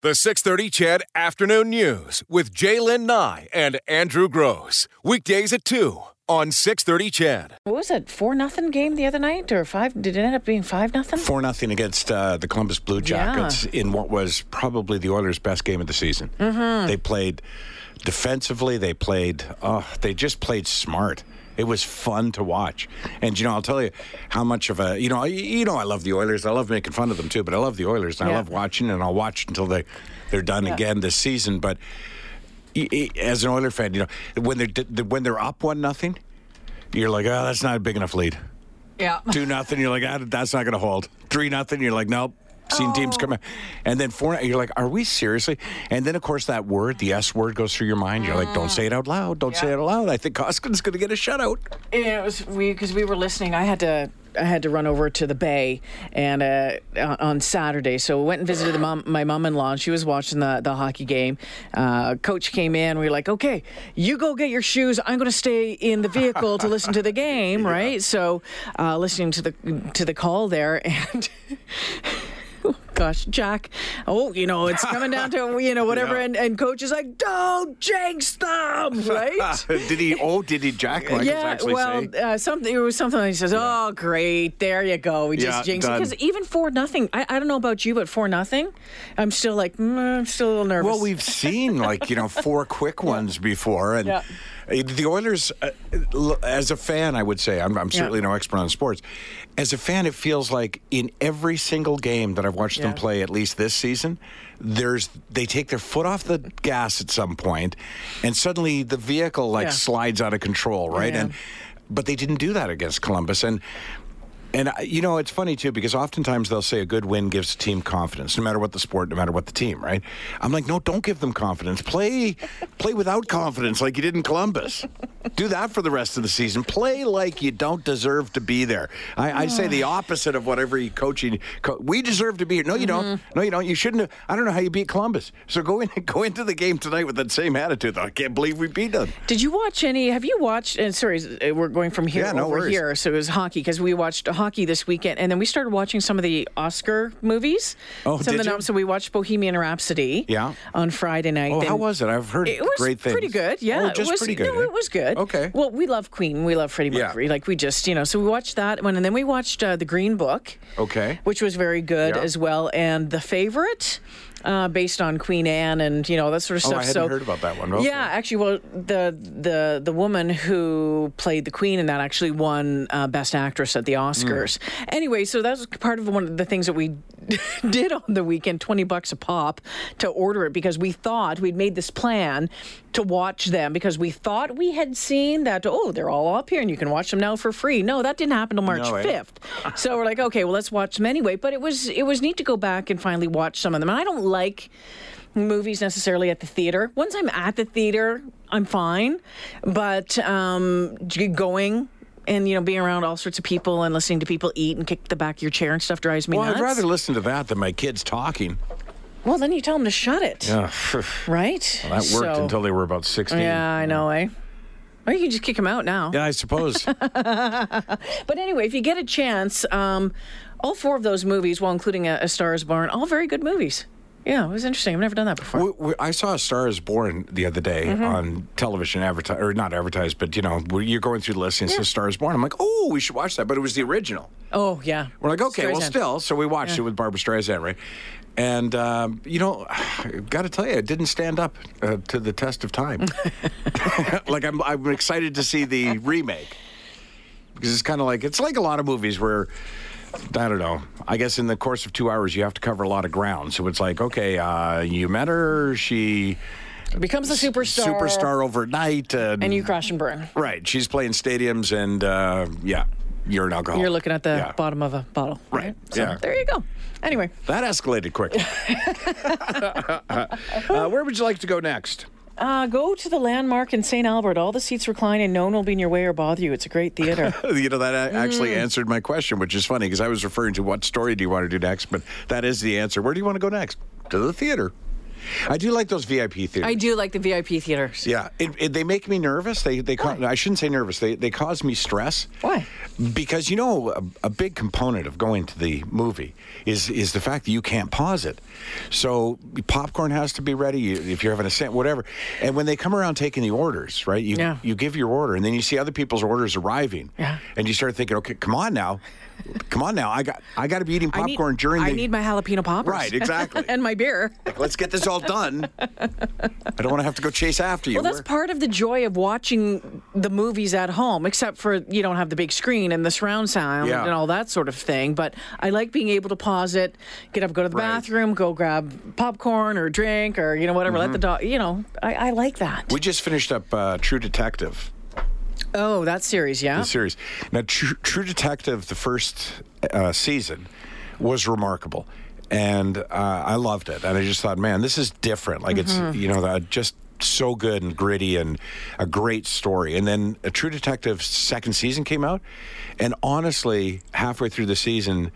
The 630 CHED Afternoon News with Jaylen Nye and Andrew Grose. Weekdays at 2 on 630 CHED. What was it? Four nothing game the other night, or five? Did it end up being five nothing? Four nothing against uh, the Columbus Blue Jackets in what was probably the Oilers' best game of the season. Mm-hmm. They played defensively. They played. Oh, they just played smart. It was fun to watch, and you know I'll tell you how much of a you know you know I love the Oilers. I love making fun of them too, but I love the Oilers and I love watching, and I'll watch until they they're done Yeah. again this season. But as an Oiler fan, you know when they're when they're up one nothing, you're like, oh, that's not a big enough lead. Yeah. Two nothing, you're like, ah, that's not going to hold. Three nothing, you're like, nope. Seen teams come in. And then four, you're like, are we seriously? And then, of course, that word, the S word, goes through your mind. You're like, don't say it out loud. Don't say it out loud. I think Koskinen's going to get a shutout. Yeah, it was we because we were listening. I had to I had to run over to the bay and uh, on Saturday, so we went and visited the mom, my mom-in-law. And she was watching the the hockey game. Uh, coach came in. We were like, okay, you go get your shoes. I'm going to stay in the vehicle to listen to the game, right? So uh, listening to the to the call there and. Gosh, Jack. Oh, you know, it's coming down to, you know, whatever. Yeah. And, and coach is like, don't jinx them, right? did he? Oh, did he? Jack Michaels yeah, actually well, uh, something it was something. He says, "Oh, great, there you go. We just Yeah, jinxed it." Because even four nothing, I, I don't know about you, but four nothing, I'm still like, mm, I'm still a little nervous. Well, we've seen like you know four quick ones before, and Yeah. the Oilers. Uh, as a fan, I would say I'm, I'm certainly no expert on sports. As a fan, it feels like in every single game that I've watched them play, at least this season, there's they take their foot off the gas at some point, and suddenly the vehicle like Yeah. slides out of control, right? Yeah. And but they didn't do that against Columbus, and. And you know, it's funny too because oftentimes they'll say a good win gives a team confidence, no matter what the sport, no matter what the team, right? I'm like, no, don't give them confidence. Play, play without confidence, like you did in Columbus. Do that for the rest of the season. Play like you don't deserve to be there. I, I say the opposite of what every coaching. Co- we deserve to be here. No, you don't. Mm-hmm. No, you don't. You shouldn't. Have, I don't know how you beat Columbus. So go in, go into the game tonight with that same attitude. I can't believe we beat them. Did you watch any? Have you watched? And sorry, we're going from here Yeah, no over worries. here. So it was hockey because we watched hockey this weekend, and then we started watching some of the Oscar movies. Oh, some did of the you? nom- So we watched Bohemian Rhapsody. Yeah. On Friday night. Oh, Then- how was it? I've heard It was great things. pretty good. Yeah, oh, just it was, pretty good. No, eh? it was good. Okay. Well, we love Queen. We love Freddie Yeah. Mercury. Like we just, you know, so we watched that one, and then we watched uh, the Green Book. Okay. Which was very good Yeah. as well, and the favorite. Uh, based on Queen Anne and you know that sort of stuff. Oh. I hadn't so, heard about that one. Okay. Yeah, actually, well, the the the woman who played the Queen in that actually won uh, Best Actress at the Oscars. Anyway, so that was part of one of the things that we did on the weekend. Twenty bucks a pop to order it because we thought we'd made this plan to watch them because we thought we had seen that. Oh, they're all up here and you can watch them now for free. No, that didn't happen till March No, eh? fifth. so we're like, okay, well, let's watch them anyway. But it was it was neat to go back and finally watch some of them. And I don't like movies necessarily at the theater. Once I'm at the theater, I'm fine. But um, going and you know being around all sorts of people and listening to people eat and kick the back of your chair and stuff drives me nuts. Well, nuts. I'd rather listen to that than my kids talking. well, then you tell them to shut it, Yeah, right? that worked So- until they were about 16. Yeah, I know, eh? Or you can just kick them out now. Yeah, I suppose. But anyway, if you get a chance, um, all four of those movies, well, including a, a Star is Born, all very good movies. Yeah, it was interesting. I've never done that before. We- we- I saw A Star Is Born the other day Mm-hmm. on television, advertise or not advertised, but you know, you're going through the list and it says Star Is Born. I'm like, oh, we should watch that, but it was the original. oh, yeah. We're like, okay, well, still. So we watched it with Barbra Streisand, right? And um, you know, got to tell you, it didn't stand up uh, to the test of time. like I'm, I'm excited to see the remake because it's kind of like it's like a lot of movies where I don't know. I guess in the course of two hours, you have to cover a lot of ground. So it's like, okay, uh, you met her, she Becomes a superstar. superstar overnight, and, And you crash and burn. right. She's playing stadiums, and uh, yeah, you're an alcoholic. You're looking at the Yeah. bottom of a bottle. Right, So yeah. there you go. Anyway, That escalated quickly. uh, where would you like to go next? Uh, go to the landmark in St. Albert. All the seats recline and no one will be in your way or bother you. It's a great theater. You know, that actually Mm. answered my question, which is funny because I was referring to what story do you want to do next, but that is the answer. Where do you want to go next? To the theater. I do like those VIP theaters. I do like the VIP theaters. Yeah, it, it, they make me nervous. They they ca- I shouldn't say nervous. They they cause me stress. Why? Because you know a, a big component of going to the movie is is the fact that you can't pause it. So popcorn has to be ready if you're having a sandwich, whatever. And when they come around taking the orders, right? You Yeah. you give your order, and then you see other people's orders arriving. Yeah. And you start thinking, okay, come on now, come on now. I got I got to be eating I need- popcorn during I the. need my jalapeno poppers. Right, exactly. and my beer. Let's get this all done. I don't want to have to go chase after you. Well, that's We're- part of the joy of watching the movies at home, except for you don't have the big screen and the surround sound Yeah. and all that sort of thing. But I like being able to pause it, get up, go to the Right. bathroom, go grab popcorn or drink or you know whatever. Let the dog. You know, I, I like that. Mm-hmm. We just finished up uh, True Detective. oh, that series, yeah. the series. Now, True, True Detective, the first uh, season, was remarkable, and uh, I loved it. And I just thought, man, this is different. Like it's you know just so good and gritty and a great story. And then a True Detective second season came out, and honestly, halfway through the season.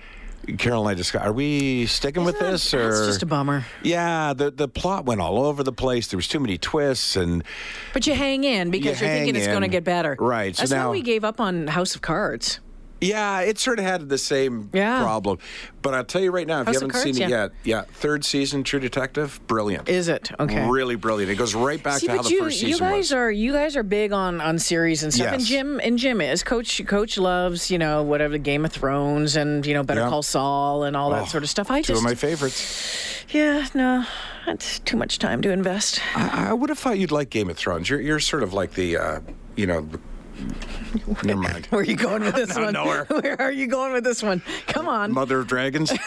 Carol and I discussed, are we sticking with this or It's just a bummer. Yeah, the the plot went all over the place. There was too many twists and But you hang in because You are thinking hang it's going to get better. Right, so That's now- why we gave up on House of Cards. Yeah, it sort of had the same Yeah. problem. But I'll tell you right now, if House you haven't seen Cards, it yeah. yet, yeah, third season True Detective, brilliant. Is it okay? Really brilliant. It goes right back See, to how the you, first you season guys was. are you guys are big on on series and stuff. And Jim and Jim is coach. Coach loves you know whatever the Game of Thrones and you know Better Yeah. Call Saul and all that Oh, sort of stuff. I Two just of my favorites. yeah no, that's too much time to invest. I, I would have thought you'd like Game of Thrones. You're, you're sort of like the, uh, you know, the- never mind. Where are you going with this one? nowhere. Where are you going with this one? Come on, Mother of Dragons.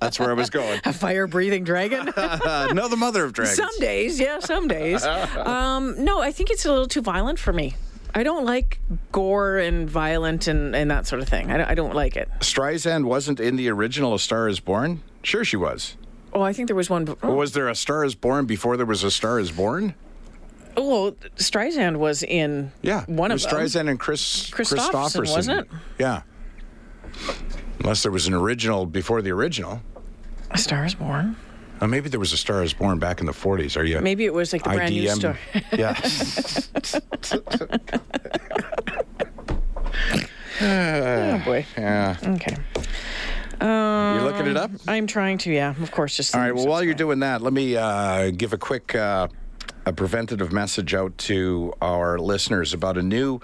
That's where I was going. a fire breathing dragon. No, the Mother of Dragons. some days, yeah, some days. Um, no, I think it's a little too violent for me. I don't like gore and violent and, and that sort of thing. I don't, I don't like it. Streisand wasn't in the original A Star Is Born. Sure, she was. Oh, I think there was one. But was there a Star Is Born before there was a Star Is Born? Oh, well, Streisand was in Yeah, one of them. Streisand and Kris Kristofferson, Kristofferson, wasn't it? Yeah. Unless there was an original before the original. A Star is Born. Uh, maybe there was a Star Is Born back in the 40s. Are you? Maybe it was like the brand new star. Yeah. oh boy. yeah. Okay. You're looking it up? I'm trying to. Yeah, of course. Just All right. Well, while you're doing that, let me uh, give a quick uh, a preventative message out to our listeners about a new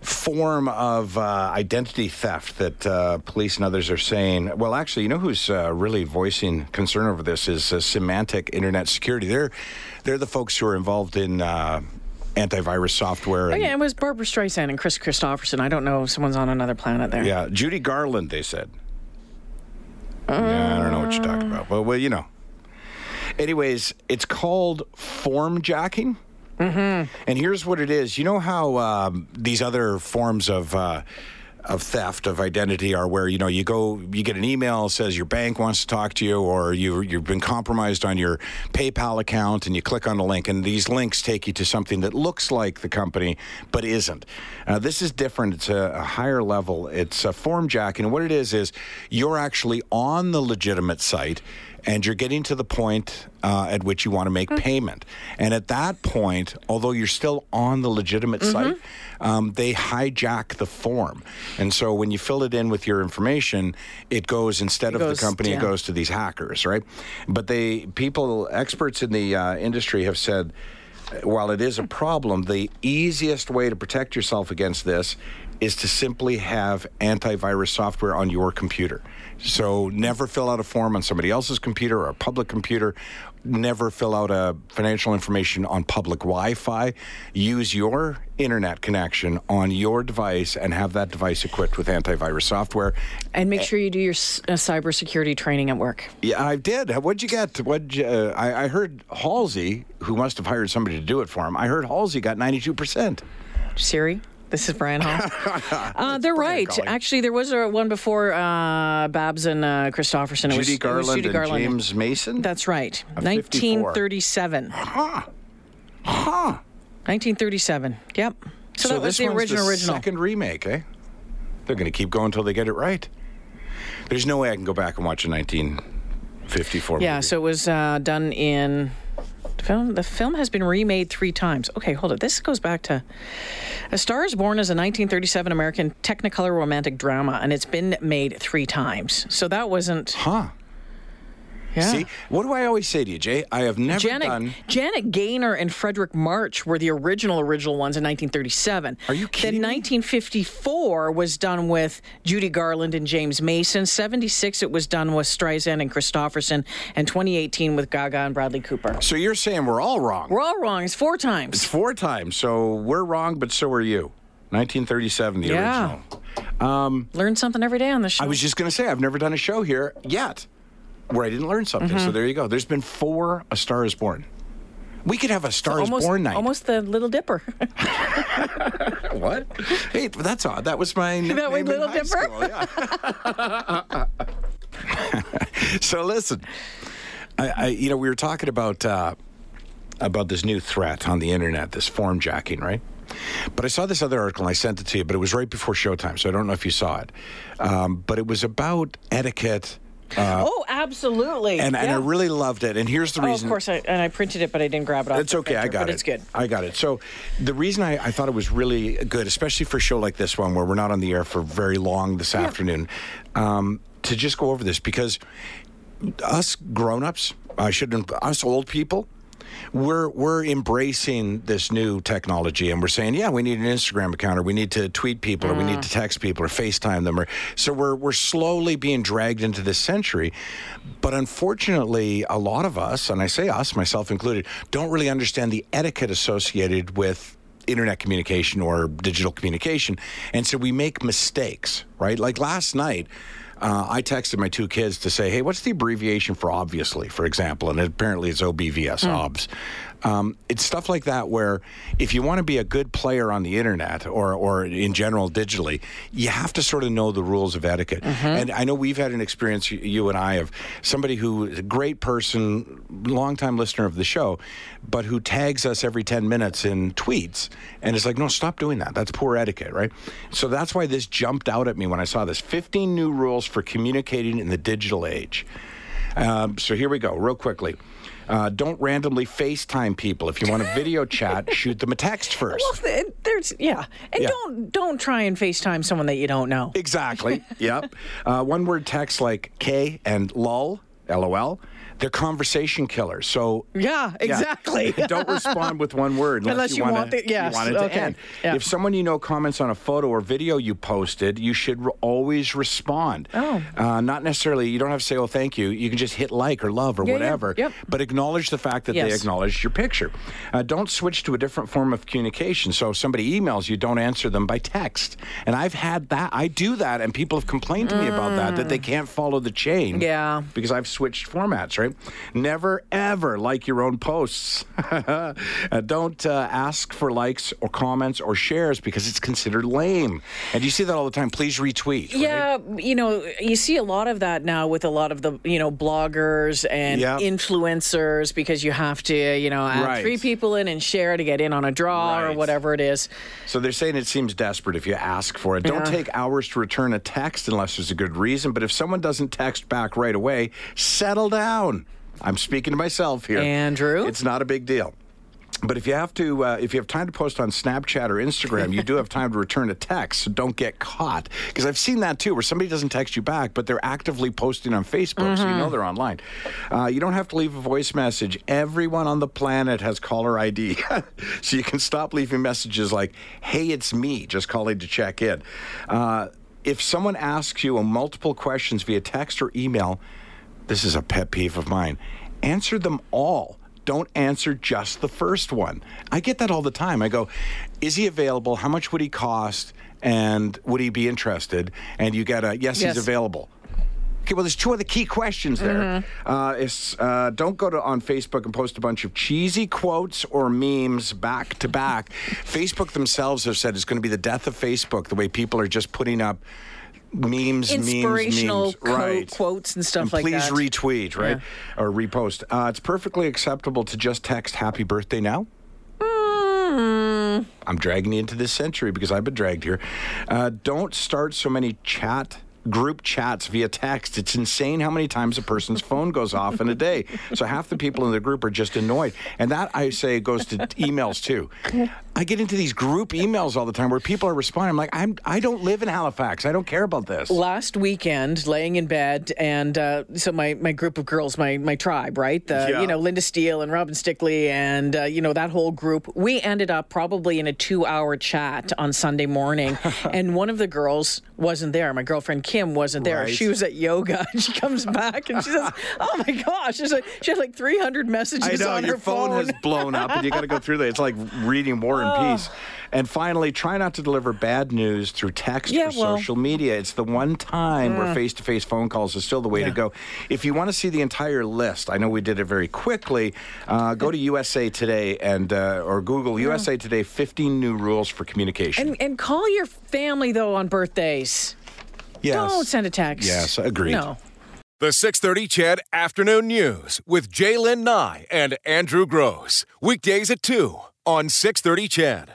form of uh, identity theft that uh, police and others are saying. Well, actually, you know who's uh, really voicing concern over this is uh, Symantec Internet Security. They're they're the folks who are involved in. Uh, Antivirus software. Oh yeah, it was Barbra Streisand and Kris Kristofferson. I don't know. if Someone's on another planet there. Yeah, Judy Garland, they said. yeah, I don't know what you're talking about. Well, well, you know. Anyways, it's called form jacking. Mm-hmm. And here's what it is. You know how um, these other forms of uh, of theft of identity are where you know you go you get an email says your bank wants to talk to you or you you've been compromised on your PayPal account and you click on the link and these links take you to something that looks like the company but isn't. Uh, this is different. It's a, a higher level. It's a form jacking. And what it is is you're actually on the legitimate site and you're getting to the point uh, at which you want to make payment. And at that point, although you're still on the legitimate site, um, they hijack the form. And so when you fill it in with your information, it goes instead of goes- the company, yeah. it goes to these hackers, right? But they people, experts in the uh, industry have said. While it is a problem, the easiest way to protect yourself against this is to simply have antivirus software on your computer. So never fill out a form on somebody else's computer or a public computer. Never fill out a financial information on public Wi-Fi. Use your internet connection on your device and have that device equipped with antivirus software. And make sure you do your s- uh, cybersecurity training at work. Yeah, I did. What'd you get? What uh, I, I heard Halsey, who must have hired somebody to do it for him. I heard Halsey got ninety-two percent. Siri, this is Brian Hall. uh, they're Brian right. calling. Actually, there was a one before uh, Babs and uh, Kristofferson. It was, Judy it was Garland and James Mason. That's right. 54. 1937. huh. Huh. 1937. Yep. So, that was the original the original. second remake, eh? They're going to keep going until they get it right. There's no way I can go back and watch a 19. 54. Yeah, movie. so it was uh, done in film. The film has been remade three times. Okay, hold it. This goes back to A Star Is Born is a 1937 American Technicolor romantic drama, and it's been made three times. So that wasn't. Huh. Yeah. See, what do I always say to you, Jay? I have never Janet, done. Janet Gaynor and Fredric March were the original original ones in 1937. Are you kidding Then me? 1954 was done with Judy Garland and James Mason. 76 it was done with Streisand and Kristofferson, and 2018 with Gaga and Bradley Cooper. So you're saying we're all wrong? We're all wrong. It's four times. It's four times. So we're wrong, but so are you. 1937, the Yeah. original. Um, Learn something every day on the show. I was just going to say, I've never done a show here yet where I didn't learn something. Mm-hmm. So there you go. There's been four A Star is Born. We could have a Star almost, is Born night. almost the Little Dipper. What? Hey, that's odd. That was my nickname That was Little Dipper? school, yeah. so listen, I, I, you know, we were talking about uh, about this new threat on the internet, this form jacking, right? But I saw this other article and I sent it to you, but it was right before showtime, so I don't know if you saw it. Um, but it was about etiquette. Oh, absolutely. And, and I really loved it. And here's the reason. Oh, of course, I, and I printed it, but I didn't grab it off It's okay. I got but it. It's good. I got it. So the reason I, I thought it was really good, especially for a show like this one where we're not on the air for very long this afternoon, um, to just go over this because us grown-ups, I shouldn't, us old people, we're we're embracing this new technology and we're saying, yeah, we need an Instagram account or we need to tweet people or we need mm. to text people or FaceTime them or so we're we're slowly being dragged into this century. But unfortunately, a lot of us, and I say us, myself included, don't really understand the etiquette associated with internet communication or digital communication. And so we make mistakes, right? Like last night, uh, I texted my two kids to say, hey, what's the abbreviation for obviously, for example? And apparently it's OBVS, OBS. Um, it's stuff like that where if you want to be a good player on the internet or, or in general digitally, you have to sort of know the rules of etiquette. And I know we've had an experience, you- and I, of somebody who is a great person, longtime listener of the show, but who tags us every 10 minutes in tweets and is like, no, stop doing that. That's poor etiquette, right? So that's why this jumped out at me when I saw this 15 new rules for communicating in the digital age. Um, so here we go, real quickly. Uh, don't randomly FaceTime people. If you want a video chat, shoot them a text first. Well, there's yeah, and Yeah. don't don't try and FaceTime someone that you don't know. Exactly. yep. Uh, one word text like K and lol, LOL, they're conversation killers. So Yeah, Yeah. exactly. Don't respond with one word unless, Unless you wanna, want it- yes, you want it to okay. end. Yeah. If someone you know comments on a photo or video you posted, you should re- always respond. Oh. Uh, not necessarily, you don't have to say, oh, thank you. You can just hit like or love or Yeah, yeah. whatever. Yep. But acknowledge the fact that they acknowledged your picture. Uh, don't switch to a different form of communication. So if somebody emails you, don't answer them by text. And I've had that. I do that, and people have complained to me about that, that they can't follow the chain Mm. Yeah. because I've switched formats, right? Never, ever like your own posts. uh, don't uh, ask for likes or comments or shares because it's considered lame. And you see that all the time. Please retweet. right? Yeah, you know, you see a lot of that now with a lot of the, you know, bloggers and Yeah. influencers because you have to, you know, add Right. three people in and share to get in on a draw or whatever it is. So they're saying it seems desperate if you ask for it. Don't Yeah. take hours to return a text unless there's a good reason. But if someone doesn't text back right away, settle down. I'm speaking to myself here. Andrew? It's not a big deal. But if you have to, uh, if you have time to post on Snapchat or Instagram, you do have time to return a text. So don't get caught. Because I've seen that too, where somebody doesn't text you back, but they're actively posting on Facebook, so you Mm-hmm. know they're online. Uh, you don't have to leave a voice message. Everyone on the planet has caller ID, so you can stop leaving messages like "Hey, it's me," just calling to check in. Uh, if someone asks you a multiple questions via text or email, this is a pet peeve of mine. Answer them all. Don't answer just the first one. I get that all the time. I go, is he available? How much would he cost? And would he be interested? And you get a yes, Yes. he's available. Okay, well, there's two other key questions there. Uh, is, uh, don't go to on Facebook and post a bunch of cheesy quotes or memes back to back. Facebook themselves have said it's going to be the death of Facebook. The way people are just putting up memes, Inspirational memes, memes. quote- right. quotes and stuff And like please that. Please retweet, right, or repost. Uh, it's perfectly acceptable to just text "Happy Birthday" now. I'm dragging you into this century because I've been dragged here. Uh, don't start so many chat group chats via text. It's insane how many times a person's phone goes off in a day. So half the people in the group are just annoyed. And that, I say, goes to emails too. I get into these group emails all the time where people are responding. I'm like, I'm, I don't live in Halifax. I don't care about this. Last weekend, laying in bed, and uh, so my, my group of girls, my, my tribe, right? The, Yeah. You know, Linda Steele and Robin Stickley, and, uh, you know, that whole group. We ended up probably in a two hour chat on Sunday morning, and one of the girls wasn't there. My girlfriend Kim wasn't there. Right. She was at yoga. She comes back and she says, Oh my gosh, she's like, she had like 300 messages I know on your her phone, has blown up, and you got to go through that. It's like reading War and Peace. And finally, try not to deliver bad news through text Yeah, or well- social media. It's the one time where face-to-face phone calls is still the way to go. If you want to see the entire list, I know we did it very quickly. Uh, go to USA Today and uh, or Google USA Today 15 new rules for communication. And, and call your family, though, on birthdays. yes. Don't send a text. Yes, agreed. No. The 630 CHED Afternoon News with Jaylen Nye and Andrew Grose. Weekdays at 2 on 630 CHED.